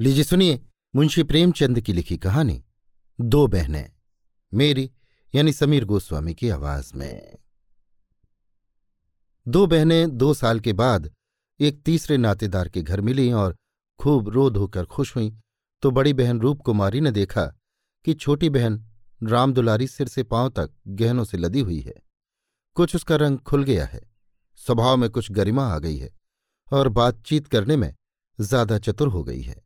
लीजिए सुनिए मुंशी प्रेमचंद की लिखी कहानी, दो बहनें, मेरी यानी समीर गोस्वामी की आवाज़ में। दो बहनें दो साल के बाद एक तीसरे नातेदार के घर मिली और खूब रो धोकर खुश हुईं तो बड़ी बहन रूप कुमारी ने देखा कि छोटी बहन रामदुलारी सिर से पाँव तक गहनों से लदी हुई है। कुछ उसका रंग खुल गया है, स्वभाव में कुछ गरिमा आ गई है और बातचीत करने में ज़्यादा चतुर हो गई है।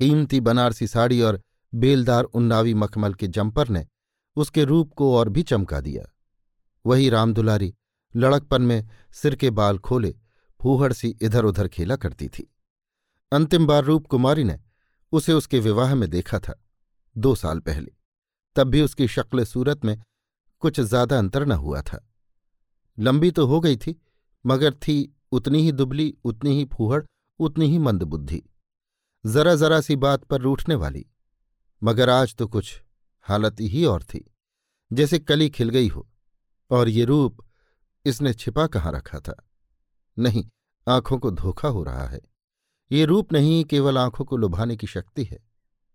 कीमती बनारसी साड़ी और बेलदार उन्नावी मखमल के जंपर ने उसके रूप को और भी चमका दिया। वही रामदुलारी लड़कपन में सिर के बाल खोले फूहड़ सी इधर उधर खेला करती थी। अंतिम बार रूप कुमारी ने उसे उसके विवाह में देखा था, दो साल पहले। तब भी उसकी शक्ल सूरत में कुछ ज़्यादा अंतर न हुआ था। लंबी तो हो गई थी, मगर थी उतनी ही दुबली, उतनी ही फूहड़, उतनी ही मंदबुद्धि जरा जरा सी बात पर रूठने वाली, मगर आज तो कुछ हालत ही और थी, जैसे कली खिल गई हो, और ये रूप इसने छिपा कहाँ रखा था? नहीं, आँखों को धोखा हो रहा है। ये रूप नहीं, केवल आँखों को लुभाने की शक्ति है।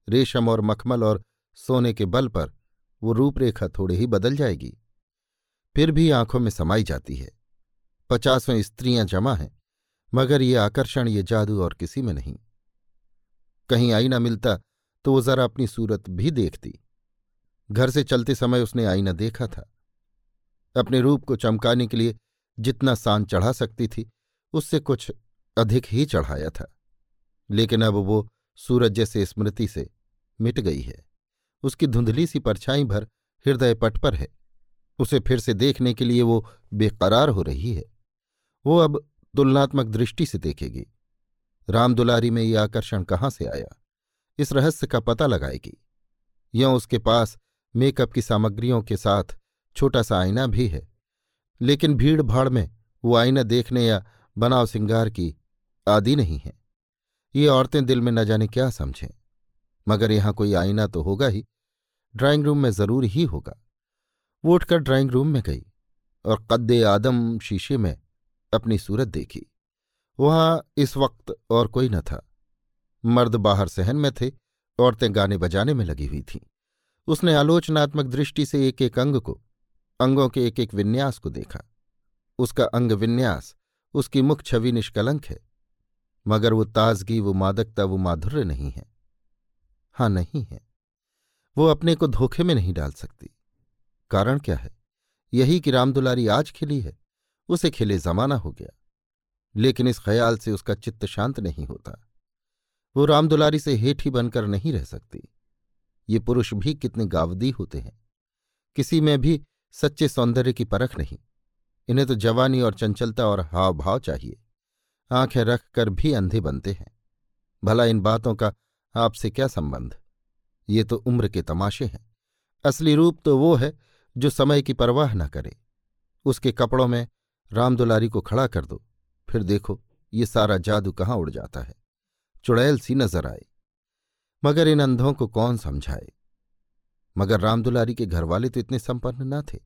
रेशम और मखमल और सोने के बल पर वो रूपरेखा थोड़े ही बदल जाएगी। फिर भी आँखों में समाई जाती है। पचासवें स्त्रियाँ जमा हैं, मगर ये आकर्षण, ये जादू और किसी में नहीं। कहीं आईना मिलता तो वो जरा अपनी सूरत भी देखती। घर से चलते समय उसने आईना देखा था। अपने रूप को चमकाने के लिए जितना सान चढ़ा सकती थी, उससे कुछ अधिक ही चढ़ाया था। लेकिन अब वो सूरज जैसे स्मृति से मिट गई है। उसकी धुंधली सी परछाई भर हृदय पट पर है। उसे फिर से देखने के लिए वो बेकरार हो रही है। वो अब तुलनात्मक दृष्टि से देखेगी। रामदुलारी में ये आकर्षण कहाँ से आया? इस रहस्य का पता लगाएगी। यों उसके पास मेकअप की सामग्रियों के साथ छोटा सा आईना भी है, लेकिन भीड़ भाड़ में वो आईना देखने या बनाव सिंगार की आदि नहीं है। ये औरतें दिल में न जाने क्या समझें। मगर यहाँ कोई आईना तो होगा ही, ड्राइंग रूम में ज़रूर ही होगा। वो उठकर ड्राइंग रूम में गई और कद्दे आदम शीशे में अपनी सूरत देखी। वहाँ इस वक्त और कोई न था। मर्द बाहर सहन में थे, औरतें गाने बजाने में लगी हुई थीं। उसने आलोचनात्मक दृष्टि से एक एक अंग को, अंगों के एक एक विन्यास को देखा। उसका अंग विन्यास, उसकी मुख छवि निष्कलंक है। मगर वो ताजगी, वो मादकता, वो माधुर्य नहीं है। हाँ नहीं है। वो अपने को धोखे में नहीं डाल सकती। कारण क्या है? यही कि रामदुलारी आज खिली है। उसे खिले जमाना हो गया। लेकिन इस ख्याल से उसका चित्त शांत नहीं होता। वो रामदुलारी से हेठी बनकर नहीं रह सकती। ये पुरुष भी कितने गावदी होते हैं। किसी में भी सच्चे सौंदर्य की परख नहीं। इन्हें तो जवानी और चंचलता और हाव भाव चाहिए। आँखें रखकर भी अंधे बनते हैं। भला इन बातों का आपसे क्या संबंध? ये तो उम्र के तमाशे हैं। असली रूप तो वो है जो समय की परवाह न करे। उसके कपड़ों में रामदुलारी को खड़ा कर दो। फिर देखो, ये सारा जादू कहाँ उड़ जाता है। चुड़ैल सी नज़र आए मगर इन अंधों को कौन समझाए? मगर रामदुलारी के घरवाले तो इतने संपन्न न थे।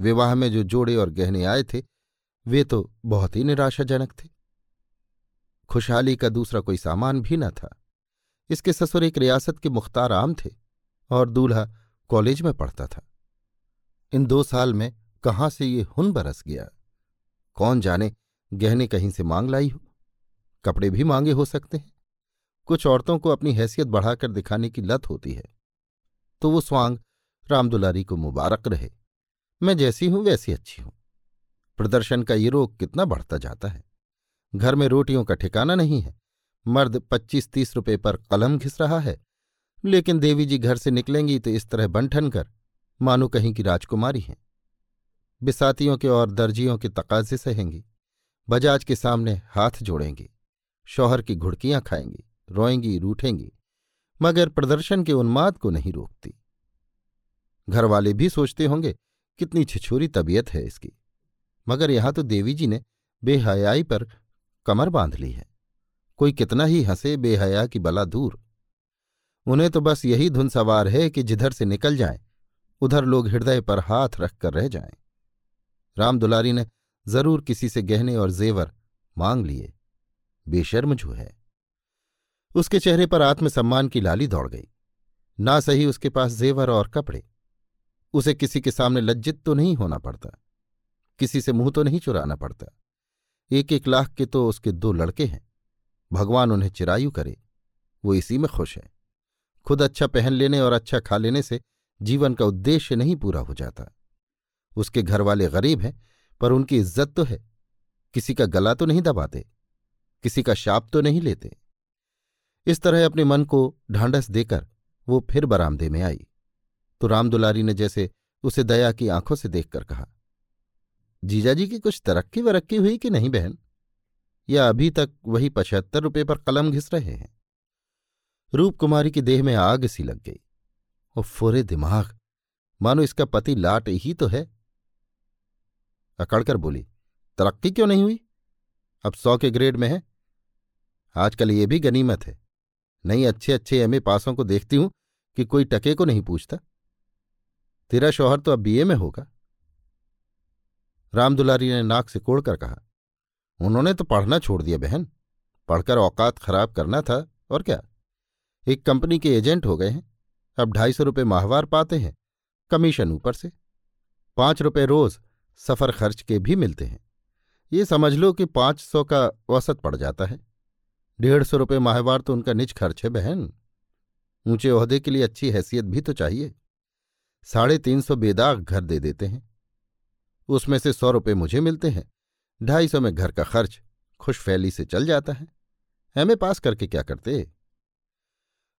विवाह में जो जोड़े और गहने आए थे, वे तो बहुत ही निराशाजनक थे। खुशहाली का दूसरा कोई सामान भी न था। इसके ससुर एक रियासत के मुख्तार आम थे और दूल्हा कॉलेज में पढ़ता था। इन दो साल में कहाँ से ये हुन बरस गया? कौन जाने गहने कहीं से मांग लाई हो। कपड़े भी मांगे हो सकते हैं। कुछ औरतों को अपनी हैसियत बढ़ाकर दिखाने की लत होती है। तो वो स्वांग रामदुलारी को मुबारक रहे। मैं जैसी हूँ, वैसी अच्छी हूँ। प्रदर्शन का ये रोग कितना बढ़ता जाता है। घर में रोटियों का ठिकाना नहीं है। मर्द पच्चीस तीस रुपए पर कलम घिस रहा है। लेकिन देवी जी घर से निकलेंगी तो इस तरह बंठन कर, मानो कहीं की राजकुमारी हैं। बिसातियों के और दर्जियों के तकाजे सहेंगी। बजाज के सामने हाथ जोड़ेंगी, शौहर की घुड़कियाँ खाएँगी, रोएँगी, रूठेंगी, मगर प्रदर्शन के उन्माद को नहीं रोकती। घरवाले भी सोचते होंगे, कितनी छिछोरी तबीयत है इसकी। मगर यहाँ तो देवी जी ने बेहयाई पर कमर बाँध ली है। कोई कितना ही हंसे बेहया की बला दूर। उन्हें तो बस यही धुन सवार है कि जिधर से निकल जाएँ, उधर लोग हृदय पर हाथ रखकर रह जाएँ। राम दुलारी ने ज़रूर किसी से गहने और जेवर मांग लिए। बेशर्म जो है। उसके चेहरे पर आत्मसम्मान की लाली दौड़ गई। ना सही उसके पास जेवर और कपड़े। उसे किसी के सामने लज्जित तो नहीं होना पड़ता। किसी से मुँह तो नहीं चुराना पड़ता। एक एक लाख के तो उसके दो लड़के हैं। भगवान उन्हें चिरायु करे। वो इसी में खुश है। खुद अच्छा पहन लेने और अच्छा खा लेने से जीवन का उद्देश्य नहीं पूरा हो जाता। उसके घर वाले गरीब हैं। पर उनकी इज़्ज़त तो है। किसी का गला तो नहीं दबाते, किसी का शाप तो नहीं लेते। इस तरह अपने मन को ढांढस देकर वो फिर बरामदे में आई। तो रामदुलारी ने जैसे उसे दया की आँखों से देखकर कहा जीजाजी की कुछ तरक्की वरक्की हुई कि नहीं बहन? या अभी तक वही पचहत्तर रुपये पर कलम घिस रहे हैं? रूप कुमारी की देह में आग सी लग गई। और फोरे दिमाग, मानो इसका पति लाट ही तो है। अकड़कर बोली, तरक्की क्यों नहीं हुई? अब सौ के ग्रेड में है। आजकल ये भी गनीमत है। नहीं अच्छे अच्छे एमए पासों को देखती हूँ कि कोई टके को नहीं पूछता। तेरा शौहर तो अब बीए में होगा। रामदुलारी ने नाक से कोड़कर कहा, उन्होंने तो पढ़ना छोड़ दिया बहन। पढ़कर औकात खराब करना था, और क्या? एक कंपनी के एजेंट हो गए हैं। अब ढाई सौ रुपये माहवार पाते हैं, कमीशन ऊपर से। पाँच रुपये रोज सफ़र खर्च के भी मिलते हैं। ये समझ लो कि पाँच सौ का औसत पड़ जाता है। डेढ़ सौ रुपये माहवार तो उनका निज खर्च है, बहन। ऊँचे ओहदे के लिए अच्छी हैसियत भी तो चाहिए। साढ़े तीन सौ बेदाग घर दे देते हैं। उसमें से सौ रुपये मुझे मिलते हैं। ढाई सौ में घर का खर्च खुशफैली से चल जाता है। एमए पास करके क्या करते?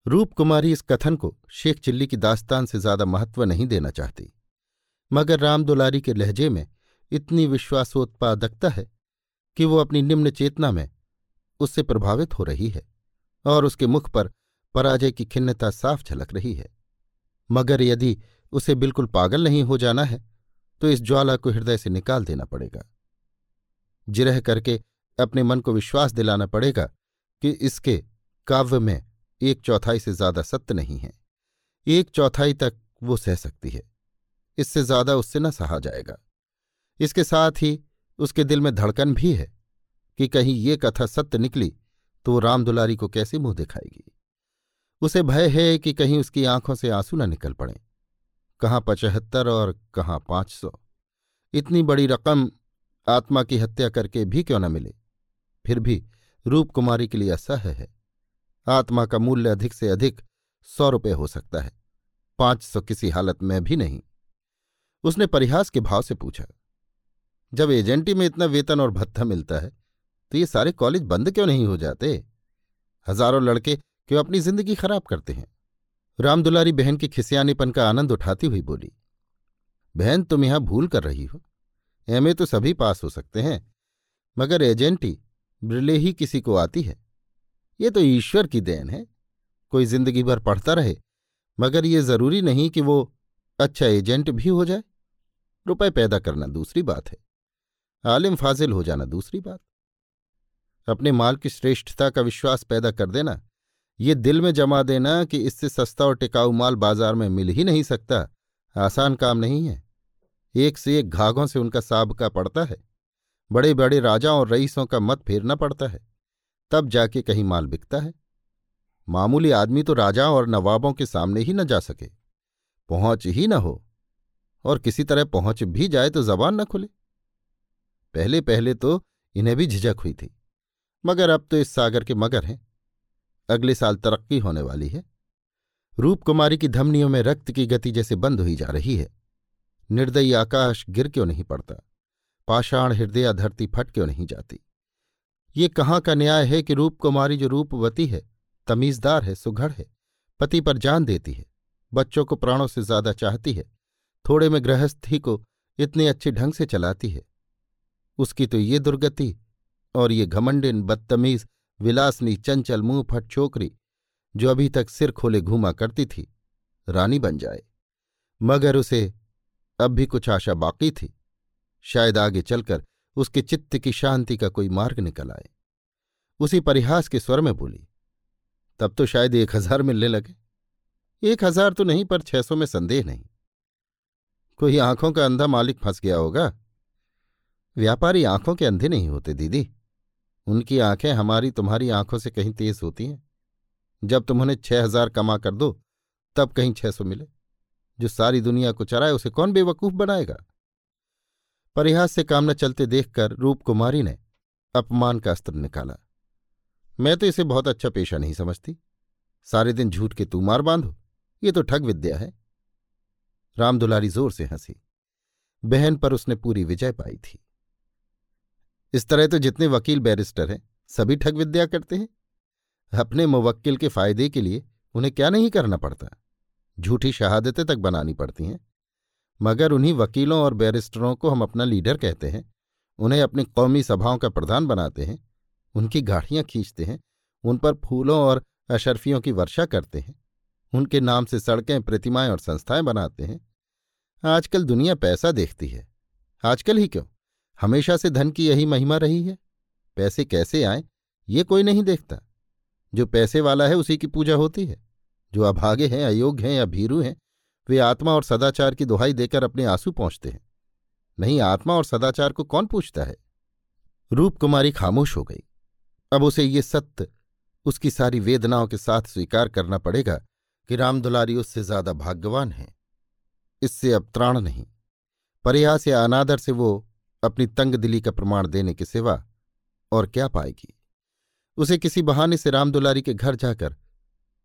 रूप कुमारी इस कथन को शेख चिल्ली की दास्तान से ज़्यादा महत्व नहीं देना चाहती। मगर राम दुलारी के लहजे में इतनी विश्वासोत्पादकता है कि वो अपनी निम्न चेतना में उससे प्रभावित हो रही है और उसके मुख पर पराजय की खिन्नता साफ़ झलक रही है। मगर यदि उसे बिल्कुल पागल नहीं हो जाना है तो इस ज्वाला को हृदय से निकाल देना पड़ेगा। जिरह करके अपने मन को विश्वास दिलाना पड़ेगा कि इसके काव्य में एक चौथाई से ज़्यादा सत्य नहीं है। एक चौथाई तक वो सह सकती है। इससे ज़्यादा उससे न सहा जाएगा। इसके साथ ही उसके दिल में धड़कन भी है कि कहीं ये कथा सत्य निकली तो वो रामदुलारी को कैसे मुँह दिखाएगी। उसे भय है कि कहीं उसकी आँखों से आँसू न निकल पड़े। कहाँ पचहत्तर और कहाँ पाँच सौ? इतनी बड़ी रकम आत्मा की हत्या करके भी क्यों न मिले? फिर भी रूप कुमारी के लिए असह्य है। आत्मा का मूल्य अधिक से अधिक सौ रुपये हो सकता है। पाँच सौ किसी हालत में भी नहीं। उसने परिहास के भाव से पूछा, जब एजेंटी में इतना वेतन और भत्ता मिलता है तो ये सारे कॉलेज बंद क्यों नहीं हो जाते? हज़ारों लड़के क्यों अपनी ज़िंदगी खराब करते हैं? रामदुलारी बहन के खिसियानेपन का आनंद उठाती हुई बोली, बहन तुम यहाँ भूल कर रही हो। एमए तो सभी पास हो सकते हैं, मगर एजेंटी ब्रिले ही किसी को आती है। ये तो ईश्वर की देन है। कोई ज़िंदगी भर पढ़ता रहे, मगर ये ज़रूरी नहीं कि वो अच्छा एजेंट भी हो जाए। रुपए पैदा करना दूसरी बात है। आलिम फाजिल हो जाना दूसरी बात। अपने माल की श्रेष्ठता का विश्वास पैदा कर देना, ये दिल में जमा देना कि इससे सस्ता और टिकाऊ माल बाज़ार में मिल ही नहीं सकता, आसान काम नहीं है। एक से एक घाघों से उनका साबका पड़ता है। बड़े बड़े राजाओं और रईसों का मत फेरना पड़ता है। तब जाके कहीं माल बिकता है। मामूली आदमी तो राजाओं और नवाबों के सामने ही न जा सके। पहुँच ही न हो। और किसी तरह पहुँच भी जाए तो जबान न खुले। पहले पहले तो इन्हें भी झिझक हुई थी, मगर अब तो इस सागर के मगर हैं। अगले साल तरक्की होने वाली है। रूप कुमारी की धमनियों में रक्त की गति जैसे बंद हुई जा रही है। निर्दयी आकाश गिर क्यों नहीं पड़ता? पाषाण हृदय धरती फट क्यों नहीं जाती? ये कहाँ का न्याय है कि रूप कुमारी जो रूपवती है, तमीजदार है, सुघड़ है, पति पर जान देती है, बच्चों को प्राणों से ज़्यादा चाहती है थोड़े में गृहस्थी को इतने अच्छे ढंग से चलाती है। उसकी तो ये दुर्गति और ये घमंडिन, बदतमीज, विलासनी, चंचल, मुँह फट छोकरी, जो अभी तक सिर खोले घूमा करती थी, रानी बन जाए। मगर उसे अब भी कुछ आशा बाकी थी। शायद आगे चलकर उसके चित्त की शांति का कोई मार्ग निकल आए। उसी परिहास के स्वर में बोली, तब तो शायद एक हज़ार मिलने लगे। एक हज़ार तो नहीं, पर छह सौ में संदेह नहीं। कोई आँखों का अंधा मालिक फंस गया होगा? व्यापारी आँखों के अंधे नहीं होते, दीदी। उनकी आँखें हमारी तुम्हारी आँखों से कहीं तेज होती हैं। जब तुम उन्हें छह हज़ार कमा कर दो, तब कहीं छह सौ मिले। जो सारी दुनिया को चराए, उसे कौन बेवकूफ़ बनाएगा? परिहास से काम न चलते देखकर रूप कुमारी ने अपमान का अस्त्र निकाला। मैं तो इसे बहुत अच्छा पेशा नहीं समझती। सारे दिन झूठ के तू मार बांधो, ये तो ठग विद्या है। राम दुलारी ज़ोर से हँसी। बहन पर उसने पूरी विजय पाई थी। इस तरह तो जितने वकील बैरिस्टर हैं, सभी ठग विद्या करते हैं। अपने मुवक्किल के फ़ायदे के लिए उन्हें क्या नहीं करना पड़ता? झूठी शहादतें तक बनानी पड़ती हैं। मगर उन्हीं वकीलों और बैरिस्टरों को हम अपना लीडर कहते हैं, उन्हें अपनी कौमी सभाओं का प्रधान बनाते हैं, उनकी गाड़ियाँ खींचते हैं, उन पर फूलों और अशरफियों की वर्षा करते हैं। उनके नाम से सड़कें, प्रतिमाएँ और संस्थाएँ बनाते हैं। आजकल दुनिया पैसा देखती है। आजकल ही क्यों? हमेशा से धन की यही महिमा रही है। पैसे कैसे आए, ये कोई नहीं देखता। जो पैसे वाला है, उसी की पूजा होती है। जो अभागे हैं, अयोग्य हैं या भीरू हैं, वे आत्मा और सदाचार की दुहाई देकर अपने आँसू पहुँचते हैं। नहीं, आत्मा और सदाचार को कौन पूछता है? रूप कुमारी खामोश हो गई। अब उसे ये सत्य, उसकी सारी वेदनाओं के साथ स्वीकार करना पड़ेगा कि रामदुलारी उससे ज़्यादा भाग्यवान है। इससे अब त्राण नहीं। प्रयास या अनादर से वो अपनी तंग दिली का प्रमाण देने के सिवा और क्या पाएगी? उसे किसी बहाने से रामदुलारी के घर जाकर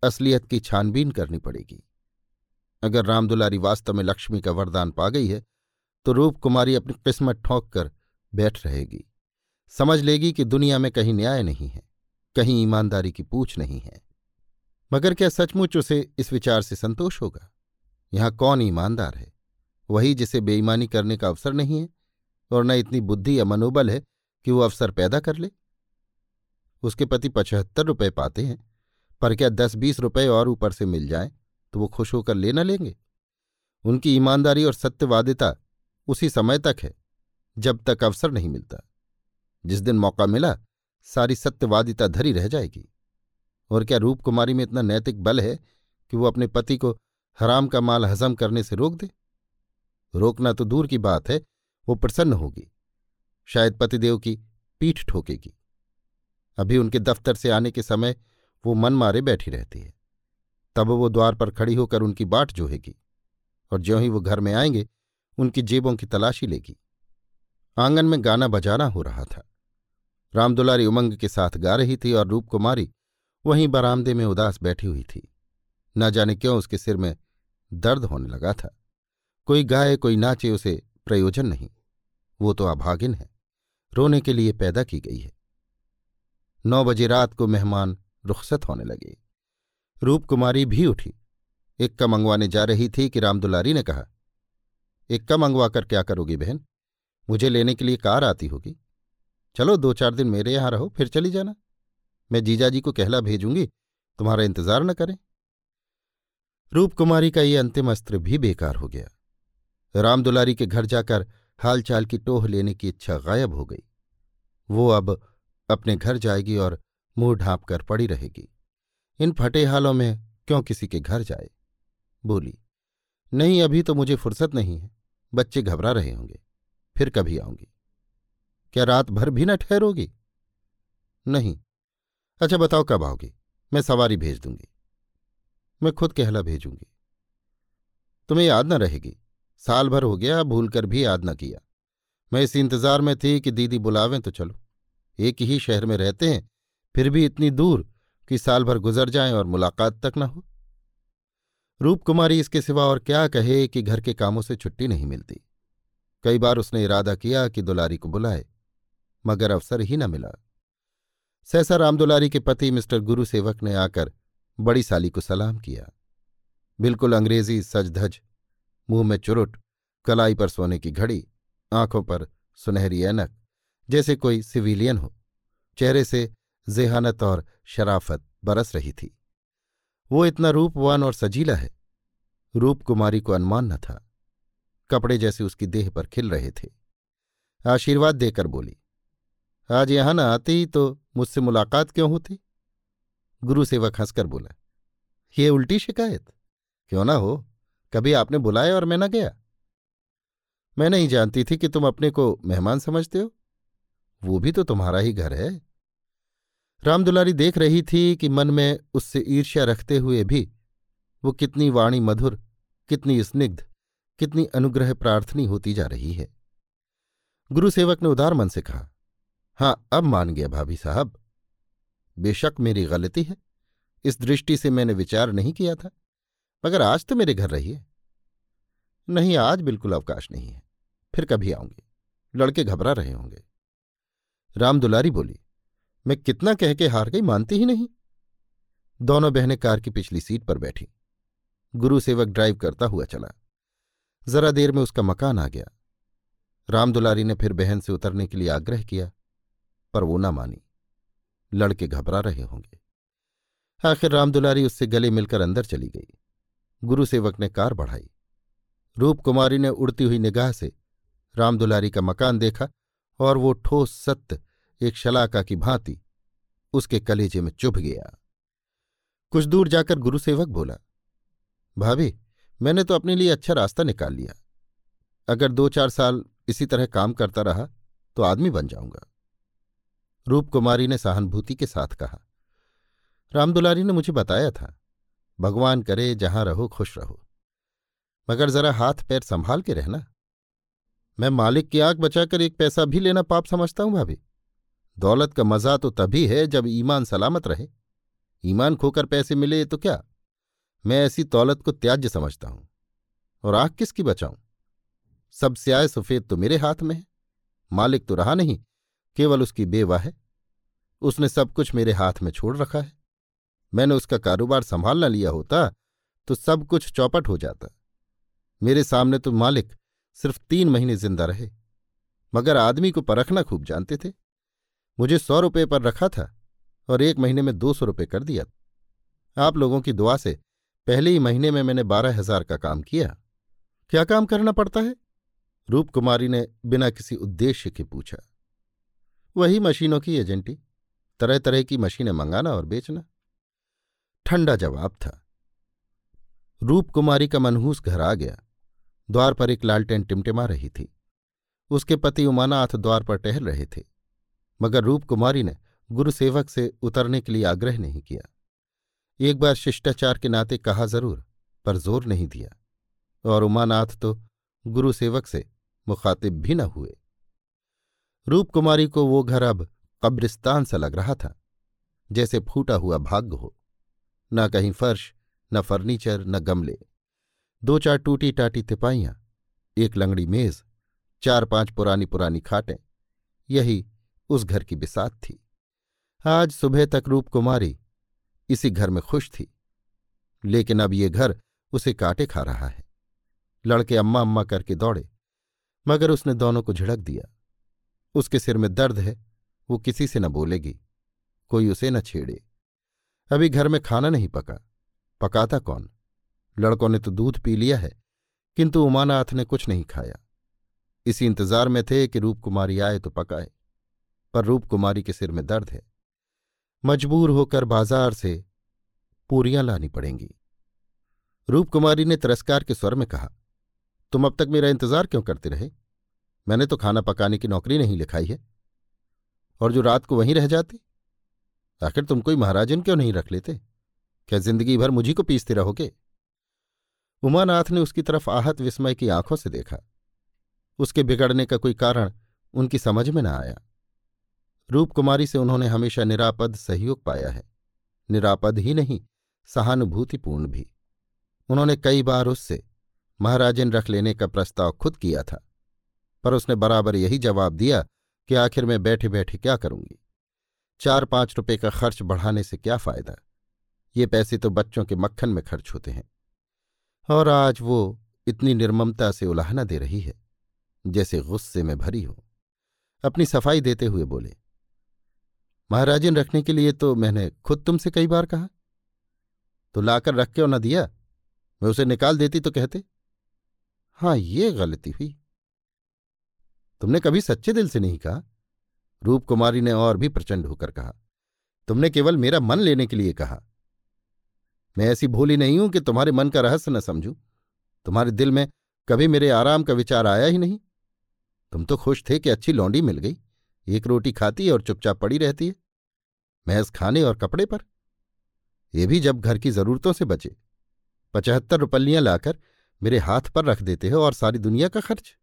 असलियत की छानबीन करनी पड़ेगी। अगर रामदुलारी वास्तव में लक्ष्मी का वरदान पा गई है तो रूप कुमारी अपनी किस्मत ठोंक कर बैठ रहेगी। समझ लेगी कि दुनिया में कहीं न्याय नहीं है, कहीं ईमानदारी की पूछ नहीं है। मगर क्या सचमुच उसे इस विचार से संतोष होगा? यहाँ कौन ईमानदार है? वही जिसे बेईमानी करने का अवसर नहीं है, और न इतनी बुद्धि या मनोबल है कि वो अवसर पैदा कर ले। उसके पति पचहत्तर रुपए पाते हैं, पर क्या दस बीस रुपए और ऊपर से मिल जाए तो वो खुश होकर ले न लेंगे? उनकी ईमानदारी और सत्यवादिता उसी समय तक है, जब तक अवसर नहीं मिलता। जिस दिन मौका मिला, सारी सत्यवादिता धरी रह जाएगी। और क्या रूप कुमारी में इतना नैतिक बल है कि वो अपने पति को हराम का माल हजम करने से रोक दे? रोकना तो दूर की बात है, वो प्रसन्न होगी। शायद पतिदेव की पीठ ठोकेगी। अभी उनके दफ्तर से आने के समय वो मन मारे बैठी रहती है। तब वो द्वार पर खड़ी होकर उनकी बाट जोहेगी और ज्यों ही वो घर में आएँगे, उनकी जेबों की तलाशी लेगी। आँगन में गाना बजाना हो रहा था। रामदुलारी उमंग के साथ गा रही थी और रूप कुमारी वहीं बरामदे में उदास बैठी हुई थी। न जाने क्यों उसके सिर में दर्द होने लगा था। कोई गाए कोई नाचे, उसे प्रयोजन नहीं। वो तो अभागिन है। रोने के लिए पैदा की गई है। नौ बजे रात को मेहमान रुखसत होने लगे। रूपकुमारी भी उठी। इक्का मंगवाने जा रही थी कि रामदुलारी ने कहा, इक्का मंगवा कर क्या करोगी बहन? मुझे लेने के लिए कार आती होगी। चलो, दो चार दिन मेरे यहाँ रहो, फिर चली जाना। मैं जीजाजी को कहला भेजूँगी, तुम्हारा इंतज़ार न करें। रूपकुमारी का ये अंतिम अस्त्र भी बेकार हो गया। रामदुलारी के घर जाकर हालचाल की टोह लेने की इच्छा गायब हो गई। वो अब अपने घर जाएगी और मुँह ढांप कर पड़ी रहेगी। इन फटे हालों में क्यों किसी के घर जाए? बोली, नहीं, अभी तो मुझे फुर्सत नहीं है। बच्चे घबरा रहे होंगे, फिर कभी आऊँगी। क्या रात भर भी न ठहरोगी? नहीं अच्छा बताओ कब आओगी? मैं सवारी भेज दूँगी। मैं खुद कहला भेजूँगी। तुम्हें याद न रहेगी। साल भर हो गया भूल कर भी याद न किया। मैं इस इंतज़ार में थी कि दीदी बुलावें तो चलो। एक ही शहर में रहते हैं, फिर भी इतनी दूर कि साल भर गुजर जाए और मुलाकात तक न हो। रूपकुमारी इसके सिवा और क्या कहे कि घर के कामों से छुट्टी नहीं मिलती। कई बार उसने इरादा किया कि दुलारी को बुलाए, मगर अवसर ही न मिला। सहसा रामदुलारी के पति मिस्टर गुरु सेवक ने आकर बड़ी साली को सलाम किया। बिल्कुल अंग्रेज़ी सजधज, मुँह में चुरुट, कलाई पर सोने की घड़ी, आँखों पर सुनहरी ऐनक, जैसे कोई सिविलियन हो। चेहरे से जेहानत और शराफत बरस रही थी। वो इतना रूपवान और सजीला है, रूप कुमारी को अनुमान न था। कपड़े जैसे उसकी देह पर खिल रहे थे। आशीर्वाद देकर बोली, आज यहाँ न आती तो मुझसे मुलाकात क्यों होती? गुरु सेवक हंसकर बोला, ये उल्टी शिकायत? क्यों ना हो? कभी आपने बुलाया और मैं न गया? मैं नहीं जानती थी कि तुम अपने को मेहमान समझते हो। वो भी तो तुम्हारा ही घर है। रामदुलारी देख रही थी कि मन में उससे ईर्ष्या रखते हुए भी वो कितनी वाणी मधुर, कितनी स्निग्ध, कितनी अनुग्रह प्रार्थनी होती जा रही है। गुरुसेवक ने उदार मन से कहा हाँ, अब मान गया भाभी साहब। बेशक मेरी गलती है। इस दृष्टि से मैंने विचार नहीं किया था, मगर आज तो मेरे घर रहिए। नहीं, आज बिल्कुल अवकाश नहीं है। फिर कभी आऊँगी। लड़के घबरा रहे होंगे। राम दुलारी बोली, मैं कितना कह के हार गई मानती ही नहीं। दोनों बहनें कार की पिछली सीट पर बैठी। गुरु सेवक ड्राइव करता हुआ चला। जरा देर में उसका मकान आ गया। राम दुलारी ने फिर बहन से उतरने के लिए आग्रह किया पर वो ना मानी। लड़के घबरा रहे होंगे। आखिर रामदुलारी उससे गले मिलकर अंदर चली गई। गुरु सेवक ने कार बढ़ाई। रूप कुमारी ने उड़ती हुई निगाह से रामदुलारी का मकान देखा और वो ठोस सत्य एक शलाका की भांति उसके कलेजे में चुभ गया। कुछ दूर जाकर गुरुसेवक बोला, भाभी, मैंने तो अपने लिए अच्छा रास्ता निकाल लिया। अगर दो चार साल इसी तरह काम करता रहा तो आदमी बन जाऊँगा। रूप कुमारी ने सहानुभूति के साथ कहा, रामदुलारी ने मुझे बताया था, भगवान करे जहाँ रहो, खुश रहो। मगर जरा हाथ पैर संभाल के रहना। मैं मालिक की आँख बचाकर एक पैसा भी लेना पाप समझता हूँ भाभी। दौलत का मज़ा तो तभी है जब ईमान सलामत रहे। ईमान खोकर पैसे मिले तो क्या? मैं ऐसी दौलत को त्याज्य समझता हूँ। और आँख किसकी बचाऊं? सब स्याय सफ़ेद तो मेरे हाथ में है। मालिक तो रहा नहीं। केवल उसकी बेवा है। उसने सब कुछ मेरे हाथ में छोड़ रखा है। मैंने उसका कारोबार संभाल संभालना लिया होता तो सब कुछ चौपट हो जाता। मेरे सामने तो मालिक सिर्फ़ तीन महीने ज़िंदा रहे, मगर आदमी को परखना खूब जानते थे। मुझे सौ रुपये पर रखा था और एक महीने में दो सौ रुपये कर दिया। आप लोगों की दुआ से पहले ही महीने में मैंने बारह हज़ार का काम किया। क्या काम करना पड़ता है? रूप कुमारी ने बिना किसी उद्देश्य के पूछा। वही मशीनों की एजेंटी। तरह तरह की मशीनें मंगाना और बेचना। ठंडा जवाब था। रूप कुमारी का मनहूस घर आ गया। द्वार पर एक लालटेन टिमटिमा रही थी। उसके पति उमानाथ द्वार पर टहल रहे थे। मगर रूप कुमारी ने गुरुसेवक से उतरने के लिए आग्रह नहीं किया। एक बार शिष्टाचार के नाते कहा ज़रूर, पर ज़ोर नहीं दिया। और उमानाथ तो गुरुसेवक से मुखातिब भी न हुए। रूप कुमारी को वो घर अब कब्रिस्तान सा लग रहा था, जैसे फूटा हुआ भाग्य हो। न कहीं फर्श, न फर्नीचर, न गमले। दो चार टूटी टाटी तिपाइयाँ, एक लंगड़ी मेज, चार पाँच पुरानी पुरानी खाटें, यही उस घर की बिसात थी। आज सुबह तक रूप कुमारी इसी घर में खुश थी, लेकिन अब ये घर उसे काटे खा रहा है। लड़के अम्मा अम्मा करके दौड़े, मगर उसने दोनों को झिड़क दिया। उसके सिर में दर्द है, वो किसी से न बोलेगी, कोई उसे न छेड़े। अभी घर में खाना नहीं पका, पकाता कौन? लड़कों ने तो दूध पी लिया है, किंतु उमानाथ ने कुछ नहीं खाया। इसी इंतज़ार में थे कि रूपकुमारी आए तो पकाए, पर रूपकुमारी के सिर में दर्द है। मजबूर होकर बाज़ार से पूरियाँ लानी पड़ेंगी। रूपकुमारी ने तिरस्कार के स्वर में कहा, तुम अब तक मेरा इंतज़ार क्यों करते रहे? मैंने तो खाना पकाने की नौकरी नहीं लिखाई है। और जो रात को वहीं रह जाती? आखिर तुम कोई महाराजन क्यों नहीं रख लेते? क्या ज़िंदगी भर मुझी को पीसते रहोगे? उमानाथ ने उसकी तरफ़ आहत विस्मय की आँखों से देखा। उसके बिगड़ने का कोई कारण उनकी समझ में न आया। रूपकुमारी से उन्होंने हमेशा निरापद सहयोग पाया है। निरापद ही नहीं, सहानुभूतिपूर्ण भी। उन्होंने कई बार उससे महाराजन रख लेने का प्रस्ताव खुद किया था। पर उसने बराबर यही जवाब दिया कि आखिर मैं बैठे बैठे क्या करूँगी? चार पाँच रुपए का खर्च बढ़ाने से क्या फ़ायदा? ये पैसे तो बच्चों के मक्खन में खर्च होते हैं। और आज वो इतनी निर्ममता से उलाहना दे रही है, जैसे गुस्से में भरी हो। अपनी सफ़ाई देते हुए बोले, महाराजन, रखने के लिए तो मैंने खुद तुमसे कई बार कहा। तो लाकर रख क्यों न दिया? मैं उसे निकाल देती तो कहते हाँ ये गलती हुई। तुमने कभी सच्चे दिल से नहीं कहा? रूप कुमारी ने और भी प्रचंड होकर कहा, तुमने केवल मेरा मन लेने के लिए कहा। मैं ऐसी भोली नहीं हूँ कि तुम्हारे मन का रहस्य न समझूं। तुम्हारे दिल में कभी मेरे आराम का विचार आया ही नहीं। तुम तो खुश थे कि अच्छी लौंडी मिल गई, एक रोटी खाती और चुपचाप पड़ी रहती है। महज खाने और कपड़े पर। ये भी जब घर की जरूरतों से बचे। पचहत्तर रुपलियाँ लाकर मेरे हाथ पर रख देते हो और सारी दुनिया का खर्च।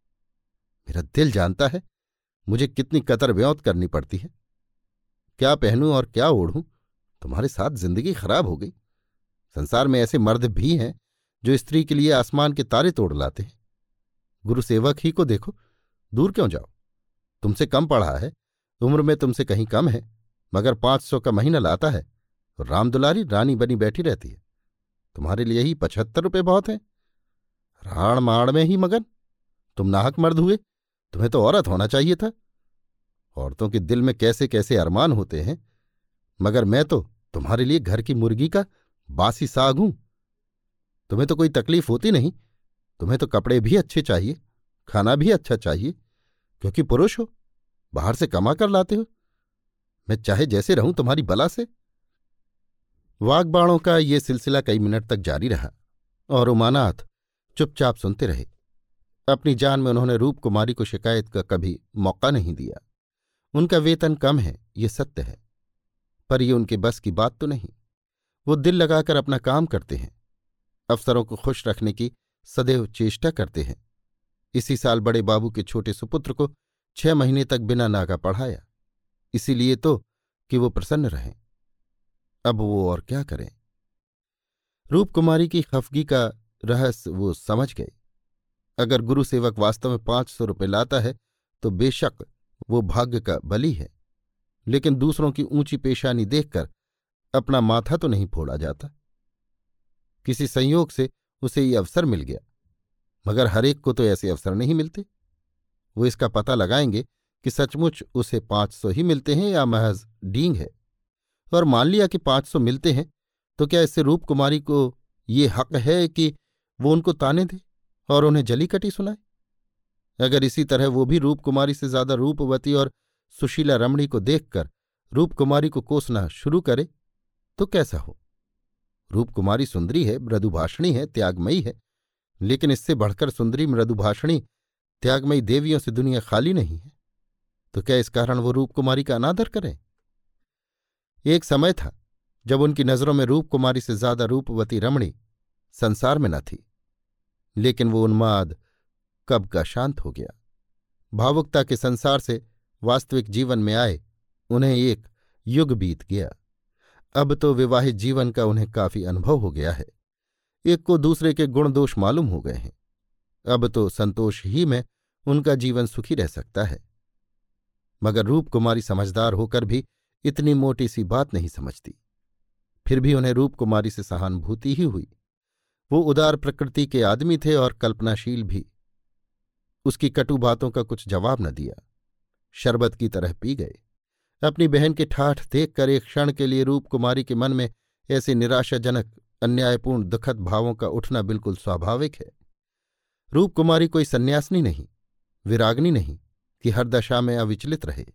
मेरा दिल जानता है मुझे कितनी कतर व्योत करनी पड़ती है। क्या पहनूं और क्या ओढ़ूं? तुम्हारे साथ ज़िंदगी खराब हो गई। संसार में ऐसे मर्द भी हैं जो स्त्री के लिए आसमान के तारे तोड़ लाते हैं। गुरु सेवक ही को देखो, दूर क्यों जाओ? तुमसे कम पढ़ा है, उम्र में तुमसे कहीं कम है, मगर पाँच सौ का महीना लाता है और रामदुलारी रानी बनी बैठी रहती है। तुम्हारे लिए ही पचहत्तर रुपये बहुत हैं। राण माण में ही मगन, तुम नाहक मर्द हुए। तुम्हें तो औरत होना चाहिए था। औरतों के दिल में कैसे कैसे अरमान होते हैं। मगर मैं तो तुम्हारे लिए घर की मुर्गी का बासी साग हूँ। तुम्हें तो कोई तकलीफ़ होती नहीं। तुम्हें तो कपड़े भी अच्छे चाहिए, खाना भी अच्छा चाहिए। क्योंकि पुरुष हो, बाहर से कमा कर लाते हो। मैं चाहे जैसे रहूँ तुम्हारी बला से। वागबाणों का ये सिलसिला कई मिनट तक जारी रहा और उमानाथ चुपचाप सुनते रहे। अपनी जान में उन्होंने रूप कुमारी को शिकायत का कभी मौका नहीं दिया। उनका वेतन कम है, ये सत्य है, पर ये उनके बस की बात तो नहीं। वो दिल लगाकर अपना काम करते हैं, अफसरों को खुश रखने की सदैव चेष्टा करते हैं। इसी साल बड़े बाबू के छोटे सुपुत्र को छह महीने तक बिना नागा पढ़ाया, इसीलिए तो कि वो प्रसन्न रहें। अब वो और क्या करें? रूपकुमारी की खफगी का रहस्य वो समझ गए। अगर गुरु सेवक वास्तव में पाँच सौ रुपये लाता है तो बेशक वो भाग्य का बली है। लेकिन दूसरों की ऊँची पेशानी देखकर अपना माथा तो नहीं फोड़ा जाता। किसी संयोग से उसे ये अवसर मिल गया, मगर हरेक को तो ऐसे अवसर नहीं मिलते। वो इसका पता लगाएँगे कि सचमुच उसे पाँच सौ ही मिलते हैं या महज डींग है। और मान लिया कि पाँच सौ मिलते हैं तो क्या इससे रूप कुमारी को ये हक है कि वो उनको ताने दे? और उन्हें जलीकटी सुनाए अगर इसी तरह वो भी रूप कुमारी से ज़्यादा रूपवती और सुशीला रमणी को देखकर रूप कुमारी को कोसना शुरू करे तो कैसा हो? रूप कुमारी सुंदरी है, मृदुभाषणी है, त्यागमयी है, लेकिन इससे बढ़कर सुंदरी, मृदुभाषणी, त्यागमयी देवियों से दुनिया खाली नहीं है। तो क्या इस कारण वो रूप कुमारी का अनादर करें? एक समय था जब उनकी नज़रों में रूप कुमारी से ज़्यादा रूपवती रमणी संसार में न थी। लेकिन वो उन्माद कब का शांत हो गया। भावुकता के संसार से वास्तविक जीवन में आए, उन्हें एक युग बीत गया। अब तो विवाहित जीवन का उन्हें काफ़ी अनुभव हो गया है। एक को दूसरे के गुण दोष मालूम हो गए हैं। अब तो संतोष ही में उनका जीवन सुखी रह सकता है। मगर रूप कुमारी समझदार होकर भी इतनी मोटी सी बात नहीं समझती। फिर भी उन्हें रूप कुमारी से सहानुभूति ही हुई। वो उदार प्रकृति के आदमी थे और कल्पनाशील भी। उसकी कटु बातों का कुछ जवाब न दिया। शरबत की तरह पी गए। अपनी बहन के ठाठ देखकर एक क्षण के लिए रूप कुमारी के मन में ऐसे निराशाजनक, अन्यायपूर्ण, दुखद भावों का उठना बिल्कुल स्वाभाविक है। रूप कुमारी कोई सन्यासनी नहीं, विरागनी नहीं कि हर दशा में अविचलित रहे।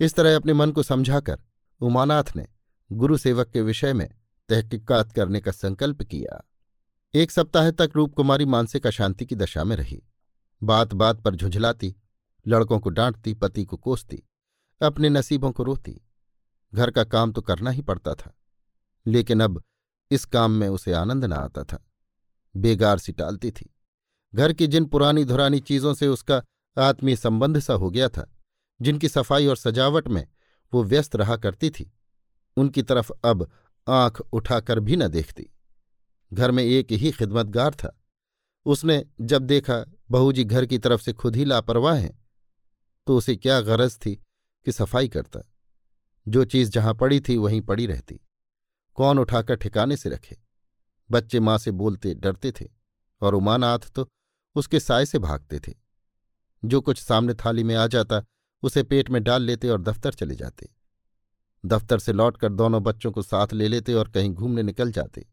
इस तरह अपने मन को समझाकर उमानाथ ने गुरु सेवक के विषय में तहकीकात करने का संकल्प किया। एक सप्ताह तक रूपकुमारी मानसिक अशांति की दशा में रही। बात बात पर झुंझलाती, लड़कों को डांटती, पति को कोसती, अपने नसीबों को रोती। घर का काम तो करना ही पड़ता था, लेकिन अब इस काम में उसे आनंद न आता था। बेगार सी टालती थी। घर की जिन पुरानी धुरानी चीज़ों से उसका आत्मीय संबंध सा हो गया था, जिनकी सफ़ाई और सजावट में वो व्यस्त रहा करती थी, उनकी तरफ़ अब आँख उठाकर भी न देखती। घर में एक ही खिदमतगार था। उसने जब देखा बहू जी घर की तरफ़ से खुद ही लापरवाह हैं तो उसे क्या गरज थी कि सफ़ाई करता। जो चीज़ जहाँ पड़ी थी, वहीं पड़ी रहती। कौन उठाकर ठिकाने से रखे? बच्चे माँ से बोलते डरते थे, और उमानाथ तो उसके साय से भागते थे। जो कुछ सामने थाली में आ जाता, उसे पेट में डाल लेते और दफ्तर चले जाते। दफ्तर से लौटकर दोनों बच्चों को साथ ले लेते और कहीं घूमने निकल जाते।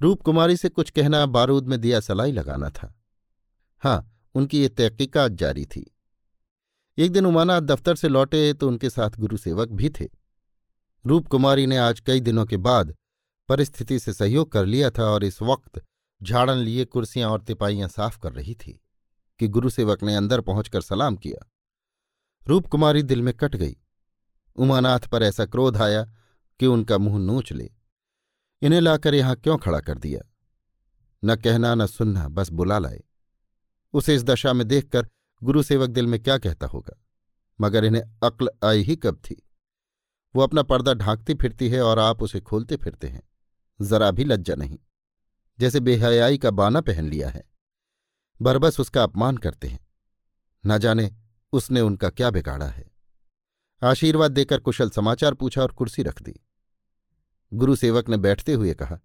रूपकुमारी से कुछ कहना बारूद में दिया सलाई लगाना था। हाँ उनकी ये तहकीकात जारी थी। एक दिन उमानाथ दफ्तर से लौटे तो उनके साथ गुरुसेवक भी थे। रूपकुमारी ने आज कई दिनों के बाद परिस्थिति से सहयोग कर लिया था और इस वक्त झाड़न लिए कुर्सियाँ और तिपाइयाँ साफ़ कर रही थी कि गुरुसेवक ने अंदर पहुंचकर सलाम किया। रूपकुमारी दिल में कट गई। उमानाथ पर ऐसा क्रोध आया कि उनका मुँह नोच ले। इन्हें लाकर यहाँ क्यों खड़ा कर दिया? न कहना, न सुनना, बस बुला लाए। उसे इस दशा में देखकर गुरुसेवक दिल में क्या कहता होगा? मगर इन्हें अक्ल आई ही कब थी? वो अपना पर्दा ढांकती फिरती है और आप उसे खोलते फिरते हैं। जरा भी लज्जा नहीं। जैसे बेहयाई का बाना पहन लिया है। बरबस उसका अपमान करते हैं। न जाने उसने उनका क्या बिगाड़ा है। आशीर्वाद देकर कुशल समाचार पूछा और कुर्सी रख दी। गुरुसेवक ने बैठते हुए कहा,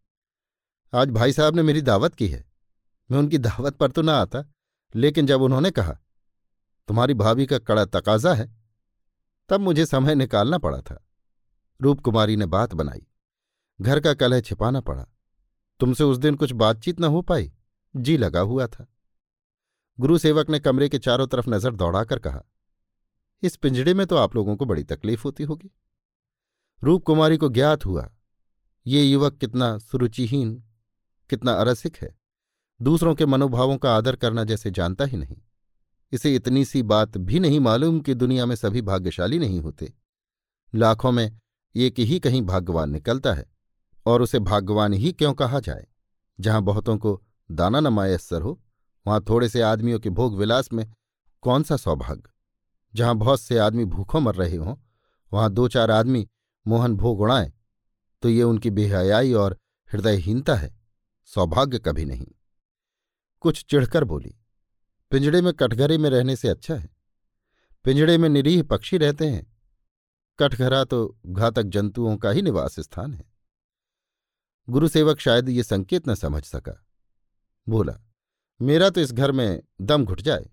आज भाई साहब ने मेरी दावत की है। मैं उनकी दावत पर तो ना आता, लेकिन जब उन्होंने कहा, तुम्हारी भाभी का कड़ा तकाजा है, तब मुझे समय निकालना पड़ा था। रूपकुमारी ने बात बनाई। घर का कलह छिपाना पड़ा। तुमसे उस दिन कुछ बातचीत न हो पाई। जी लगा हुआ था। गुरुसेवक ने कमरे के चारों तरफ़ नज़र दौड़ाकर कहा, इस पिंजड़े में तो आप लोगों को बड़ी तकलीफ़ होती होगी। रूपकुमारी को ज्ञात हुआ ये युवक कितना सुरुचिहीन, कितना अरसिक है। दूसरों के मनोभावों का आदर करना जैसे जानता ही नहीं। इसे इतनी सी बात भी नहीं मालूम कि दुनिया में सभी भाग्यशाली नहीं होते। लाखों में एक ही कहीं भाग्यवान निकलता है, और उसे भाग्यवान ही क्यों कहा जाए? जहाँ बहुतों को दाना न मायसर हो, वहाँ थोड़े से आदमियों के भोग विलास में कौन सा सौभाग्य? जहाँ बहुत से आदमी भूखों मर रहे हों, वहाँ दो चार आदमी मोहन भोग उड़ाएँ तो ये उनकी बेहयाई और हृदयहीनता है, सौभाग्य कभी नहीं। कुछ चिढ़कर बोली, पिंजड़े में कटघरे में रहने से अच्छा है। पिंजड़े में निरीह पक्षी रहते हैं। कटघरा तो घातक जंतुओं का ही निवास स्थान है। गुरुसेवक शायद ये संकेत न समझ सका। बोला, मेरा तो इस घर में दम घुट जाए।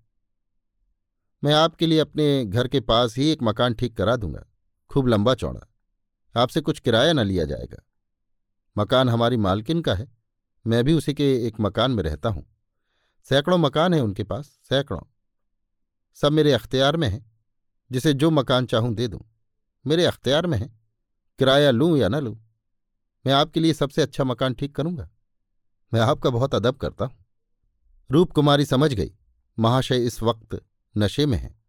मैं आपके लिए अपने घर के पास ही एक मकान ठीक करा दूँगा, खूब लंबा चौड़ा। आपसे कुछ किराया न लिया जाएगा। मकान हमारी मालकिन का है। मैं भी उसी के एक मकान में रहता हूँ। सैकड़ों मकान है उनके पास, सैकड़ों। सब मेरे अख्तियार में है। जिसे जो मकान चाहूँ दे दूँ। मेरे अख्तियार में है। किराया लूँ या न लूँ, मैं आपके लिए सबसे अच्छा मकान ठीक करूँगा। मैं आपका बहुत अदब करता हूँ। रूप कुमारी समझ गई, महाशय इस वक्त नशे में हैं।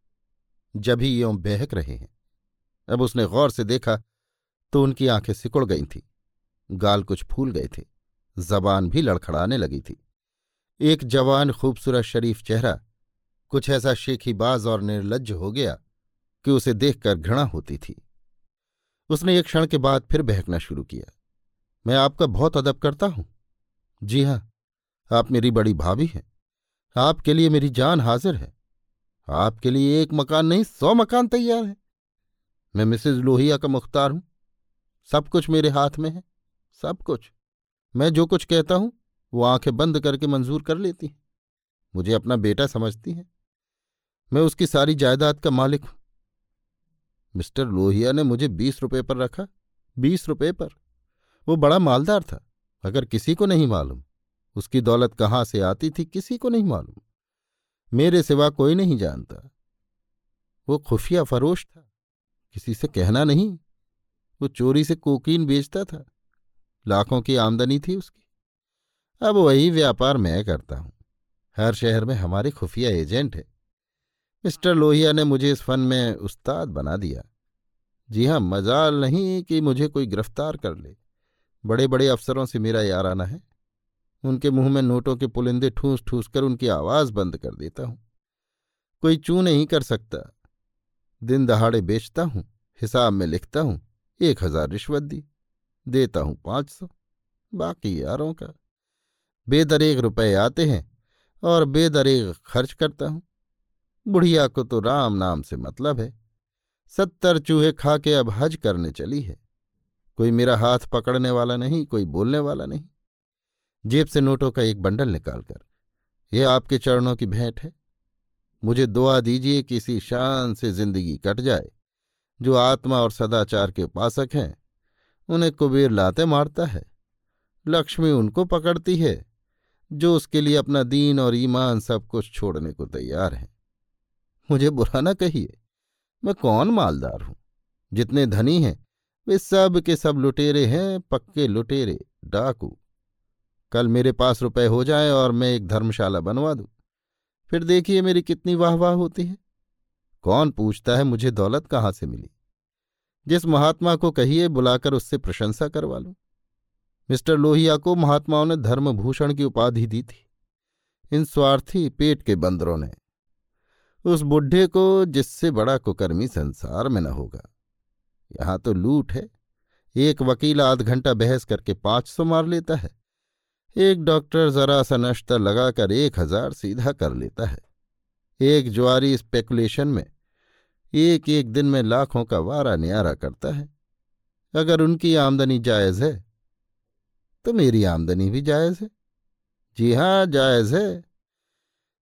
जब ही यों बहक रहे हैं। अब उसने गौर से देखा तो उनकी आँखें सिकुड़ गई थीं। गाल कुछ फूल गए थे। जबान भी लड़खड़ाने लगी थी। एक जवान खूबसूरत शरीफ चेहरा, कुछ ऐसा शेखीबाज और निर्लज हो गया कि उसे देखकर घृणा होती थी। उसने एक क्षण के बाद फिर बहकना शुरू किया। मैं आपका बहुत अदब करता हूँ। जी हाँ, आप मेरी बड़ी भाभी हैं। आपके लिए मेरी जान हाजिर है। आपके लिए एक मकान नहीं, सौ मकान तैयार है। मैं मिसेज लोहिया का मुख्तार हूँ। सब कुछ मेरे हाथ में है, सब कुछ। मैं जो कुछ कहता हूँ, वो आँखें बंद करके मंजूर कर लेती है। मुझे अपना बेटा समझती है। मैं उसकी सारी जायदाद का मालिक हूँ। मिस्टर लोहिया ने मुझे बीस रुपए पर रखा, बीस रुपए पर। वो बड़ा मालदार था, अगर किसी को नहीं मालूम। उसकी दौलत कहाँ से आती थी, किसी को नहीं मालूम। मेरे सिवा कोई नहीं जानता। वो खुफिया फरोश था, किसी से कहना नहीं। वो चोरी से कोकीन बेचता था। लाखों की आमदनी थी उसकी। अब वही व्यापार मैं करता हूँ। हर शहर में हमारे खुफिया एजेंट है। मिस्टर लोहिया ने मुझे इस फन में उस्ताद बना दिया। जी हाँ मजाल नहीं कि मुझे कोई गिरफ़्तार कर ले। बड़े बड़े अफसरों से मेरा याराना है। उनके मुँह में नोटों के पुलिंदे ठूस ठूस कर उनकी आवाज़ बंद कर देता हूँ। कोई चू नहीं कर सकता। दिन दहाड़े बेचता हूँ, हिसाब में लिखता हूँ। एक हज़ार रिश्वत दी, देता हूँ पाँच सौ, बाकी यारों का। बेदरेग रुपए आते हैं और बेदरेग खर्च करता हूँ। बुढ़िया को तो राम नाम से मतलब है। सत्तर चूहे खा के अब हज करने चली है। कोई मेरा हाथ पकड़ने वाला नहीं, कोई बोलने वाला नहीं। जेब से नोटों का एक बंडल निकालकर यह आपके चरणों की भेंट है। मुझे दुआ दीजिए कि इसी शान से ज़िंदगी कट जाए। जो आत्मा और सदाचार के उपासक हैं, उन्हें कुबेर लाते मारता है। लक्ष्मी उनको पकड़ती है, जो उसके लिए अपना दीन और ईमान सब कुछ छोड़ने को तैयार है। मुझे बुरा ना कहिए, मैं कौन मालदार हूँ? जितने धनी हैं, वे सब के सब लुटेरे हैं, पक्के लुटेरे, डाकू। कल मेरे पास रुपए हो जाए और मैं एक धर्मशाला बनवा दूँ। फिर देखिए मेरी कितनी वाह वाह होती है। कौन पूछता है मुझे दौलत कहाँ से मिली? जिस महात्मा को कहिए बुलाकर उससे प्रशंसा करवा लो। मिस्टर लोहिया को महात्माओं ने धर्मभूषण की उपाधि दी थी। इन स्वार्थी पेट के बंदरों ने। उस बुढ़े को जिससे बड़ा कुकर्मी संसार में न होगा। यहाँ तो लूट है। एक वकील आध घंटा बहस करके पाँच सौ मार लेता है। एक डॉक्टर जरा सा नश्ता लगाकर एक हज़ार सीधा कर लेता है। एक ज्वारी स्पेकुलेशन में एक एक दिन में लाखों का वारा न्यारा करता है। अगर उनकी आमदनी जायज़ है तो मेरी आमदनी भी जायज़ है। जी हाँ, जायज़ है।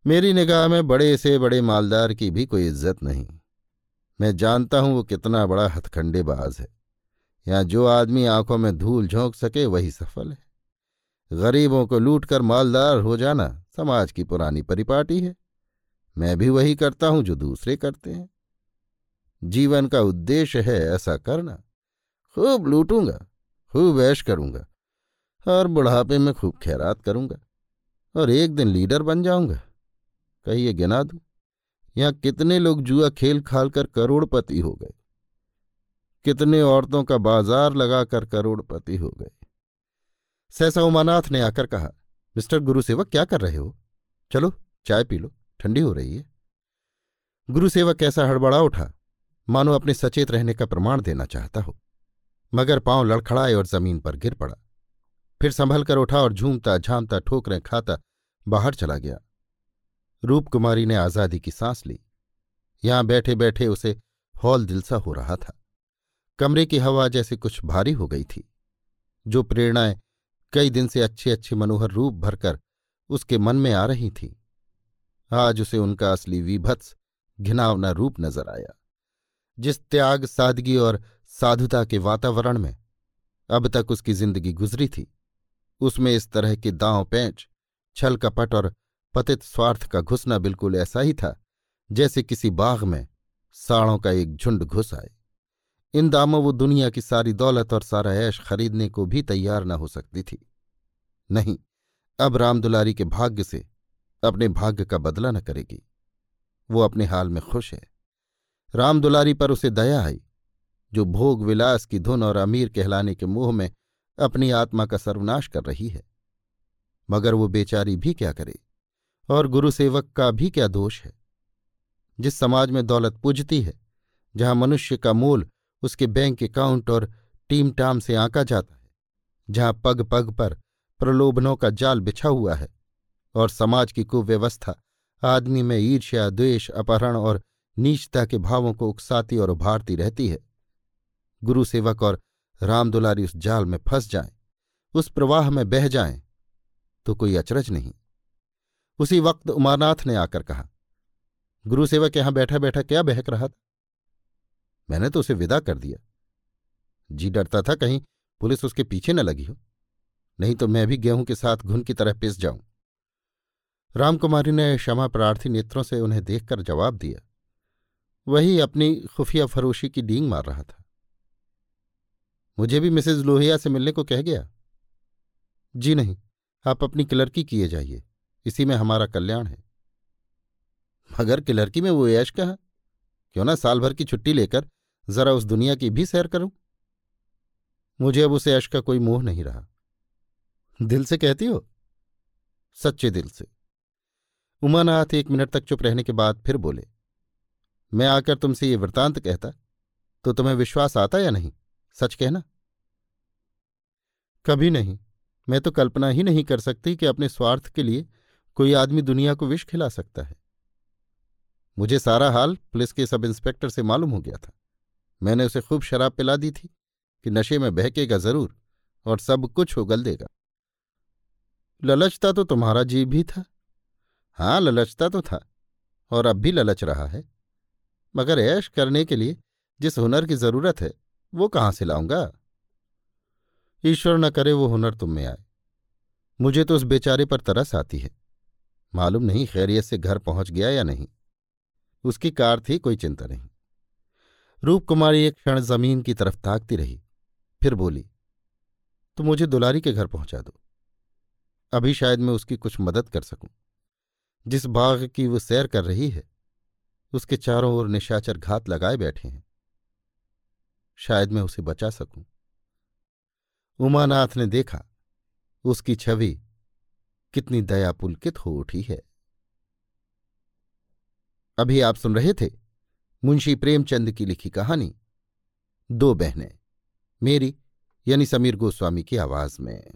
मेरी निगाह में बड़े से बड़े मालदार की भी कोई इज़्ज़त नहीं। मैं जानता हूँ वो कितना बड़ा हथखंडेबाज है। यहाँ जो आदमी आँखों में धूल झोंक सके, वही सफल है। गरीबों को लूटकर मालदार हो जाना समाज की पुरानी परिपाटी है। मैं भी वही करता हूँ जो दूसरे करते हैं। जीवन का उद्देश्य है ऐसा करना। खूब लूटूँगा, खूब ऐश करूँगा और बुढ़ापे में खूब खैरात करूँगा और एक दिन लीडर बन जाऊँगा। कहिए गिना दू, यहाँ कितने लोग जुआ खेल खाल कर करोड़पति हो गए। कितने औरतों का बाज़ार लगाकर करोड़पति हो गए। सहसा उमानाथ ने आकर कहा, मिस्टर गुरुसेवक, क्या कर रहे हो? चलो, चाय पी लो, ठंडी हो रही है। गुरुसेवक ऐसा हड़बड़ा उठा मानो अपने सचेत रहने का प्रमाण देना चाहता हो। मगर पाँव लड़खड़ाए और ज़मीन पर गिर पड़ा। फिर संभल कर उठा और झूमता, झामता, ठोकरें खाता बाहर चला गया। रूपकुमारी ने आज़ादी की सांस ली। यहाँ बैठे बैठे उसे हौल दिलसा हो रहा था। कमरे की हवा जैसे कुछ भारी हो गई थी। जो प्रेरणाएँ कई दिन से अच्छे अच्छे मनोहर रूप भरकर उसके मन में आ रही थी। आज उसे उनका असली विभत्स घिनावना रूप नज़र आया। जिस त्याग, सादगी और साधुता के वातावरण में अब तक उसकी ज़िंदगी गुजरी थी, उसमें इस तरह के दांव, पैंच, छल कपट और पतित स्वार्थ का घुसना बिल्कुल ऐसा ही था, जैसे किसी बाग में साड़ों का एक झुंड घुस आए। इन दामों वो दुनिया की सारी दौलत और सारा ऐश खरीदने को भी तैयार न हो सकती थी। नहीं, अब रामदुलारी के भाग्य से अपने भाग्य का बदला न करेगी। वो अपने हाल में खुश है। रामदुलारी पर उसे दया आई, जो भोग विलास की धुन और अमीर कहलाने के मुँह में अपनी आत्मा का सर्वनाश कर रही है। मगर वो बेचारी भी क्या करे, और गुरुसेवक का भी क्या दोष है? जिस समाज में दौलत पूजती है, जहाँ मनुष्य का मूल उसके बैंक अकाउंट और टीम टाम से आंका जाता है, जहाँ पग पग पर प्रलोभनों का जाल बिछा हुआ है, और समाज की कुव्यवस्था, आदमी में ईर्ष्या, द्वेष, अपहरण और नीचता के भावों को उकसाती और उभारती रहती है। गुरुसेवक और रामदुलारी उस जाल में फंस जाएँ, उस प्रवाह में बह जाएँ, तो कोई अचरज नहीं। उसी वक्त उमानाथ ने आकर कहा गुरुसेवक यहाँ बैठा बैठा क्या बहक रहा था? मैंने तो उसे विदा कर दिया। जी डरता था कहीं पुलिस उसके पीछे न लगी हो नहीं तो मैं भी गेहूँ के साथ घुन की तरह पिस जाऊँ। रामकुमारी ने क्षमा प्रार्थी नेत्रों से उन्हें देखकर जवाब दिया वही अपनी खुफिया फरोशी की डींग मार रहा था। मुझे भी मिसेज लोहिया से मिलने को कह गया। जी नहीं, आप अपनी क्लर्की किए जाइए, इसी में हमारा कल्याण है। मगर क्लर्की में वो ऐश कहा? क्यों ना साल भर की छुट्टी लेकर जरा उस दुनिया की भी सैर करूँ? मुझे अब उस ऐश का कोई मोह नहीं रहा। दिल से कहती हो? सच्चे दिल से। उमानाथ एक मिनट तक चुप रहने के बाद फिर बोले मैं आकर तुमसे ये वृतांत कहता तो तुम्हें विश्वास आता या नहीं? सच कहना। कभी नहीं। मैं तो कल्पना ही नहीं कर सकती कि अपने स्वार्थ के लिए कोई आदमी दुनिया को विष खिला सकता है। मुझे सारा हाल पुलिस के सब इंस्पेक्टर से मालूम हो गया था। मैंने उसे खूब शराब पिला दी थी कि नशे में बहकेगा ज़रूर और सब कुछ उगल देगा। ललचता तो तुम्हारा जीव भी था। हाँ ललचता तो था और अब भी ललच रहा है। मगर ऐश करने के लिए जिस हुनर की ज़रूरत है, वो कहाँ से लाऊँगा? ईश्वर न करे वो हुनर तुम में आए। मुझे तो उस बेचारे पर तरस आती है। मालूम नहीं खैरियत से घर पहुँच गया या नहीं। उसकी कार थी, कोई चिंता नहीं। रूपकुमारी एक क्षण ज़मीन की तरफ़ ताकती रही, फिर बोली तो मुझे दुलारी के घर पहुँचा दो। अभी शायद मैं उसकी कुछ मदद कर सकूँ। जिस बाग की वो सैर कर रही है उसके चारों ओर निशाचर घात लगाए बैठे हैं। शायद मैं उसे बचा सकूँ। उमानाथ ने देखा, उसकी छवि कितनी दया पुलकित हो उठी है। अभी आप सुन रहे थे मुंशी प्रेमचंद की लिखी कहानी, दो बहनें, मेरी यानी समीर गोस्वामी की आवाज़ में।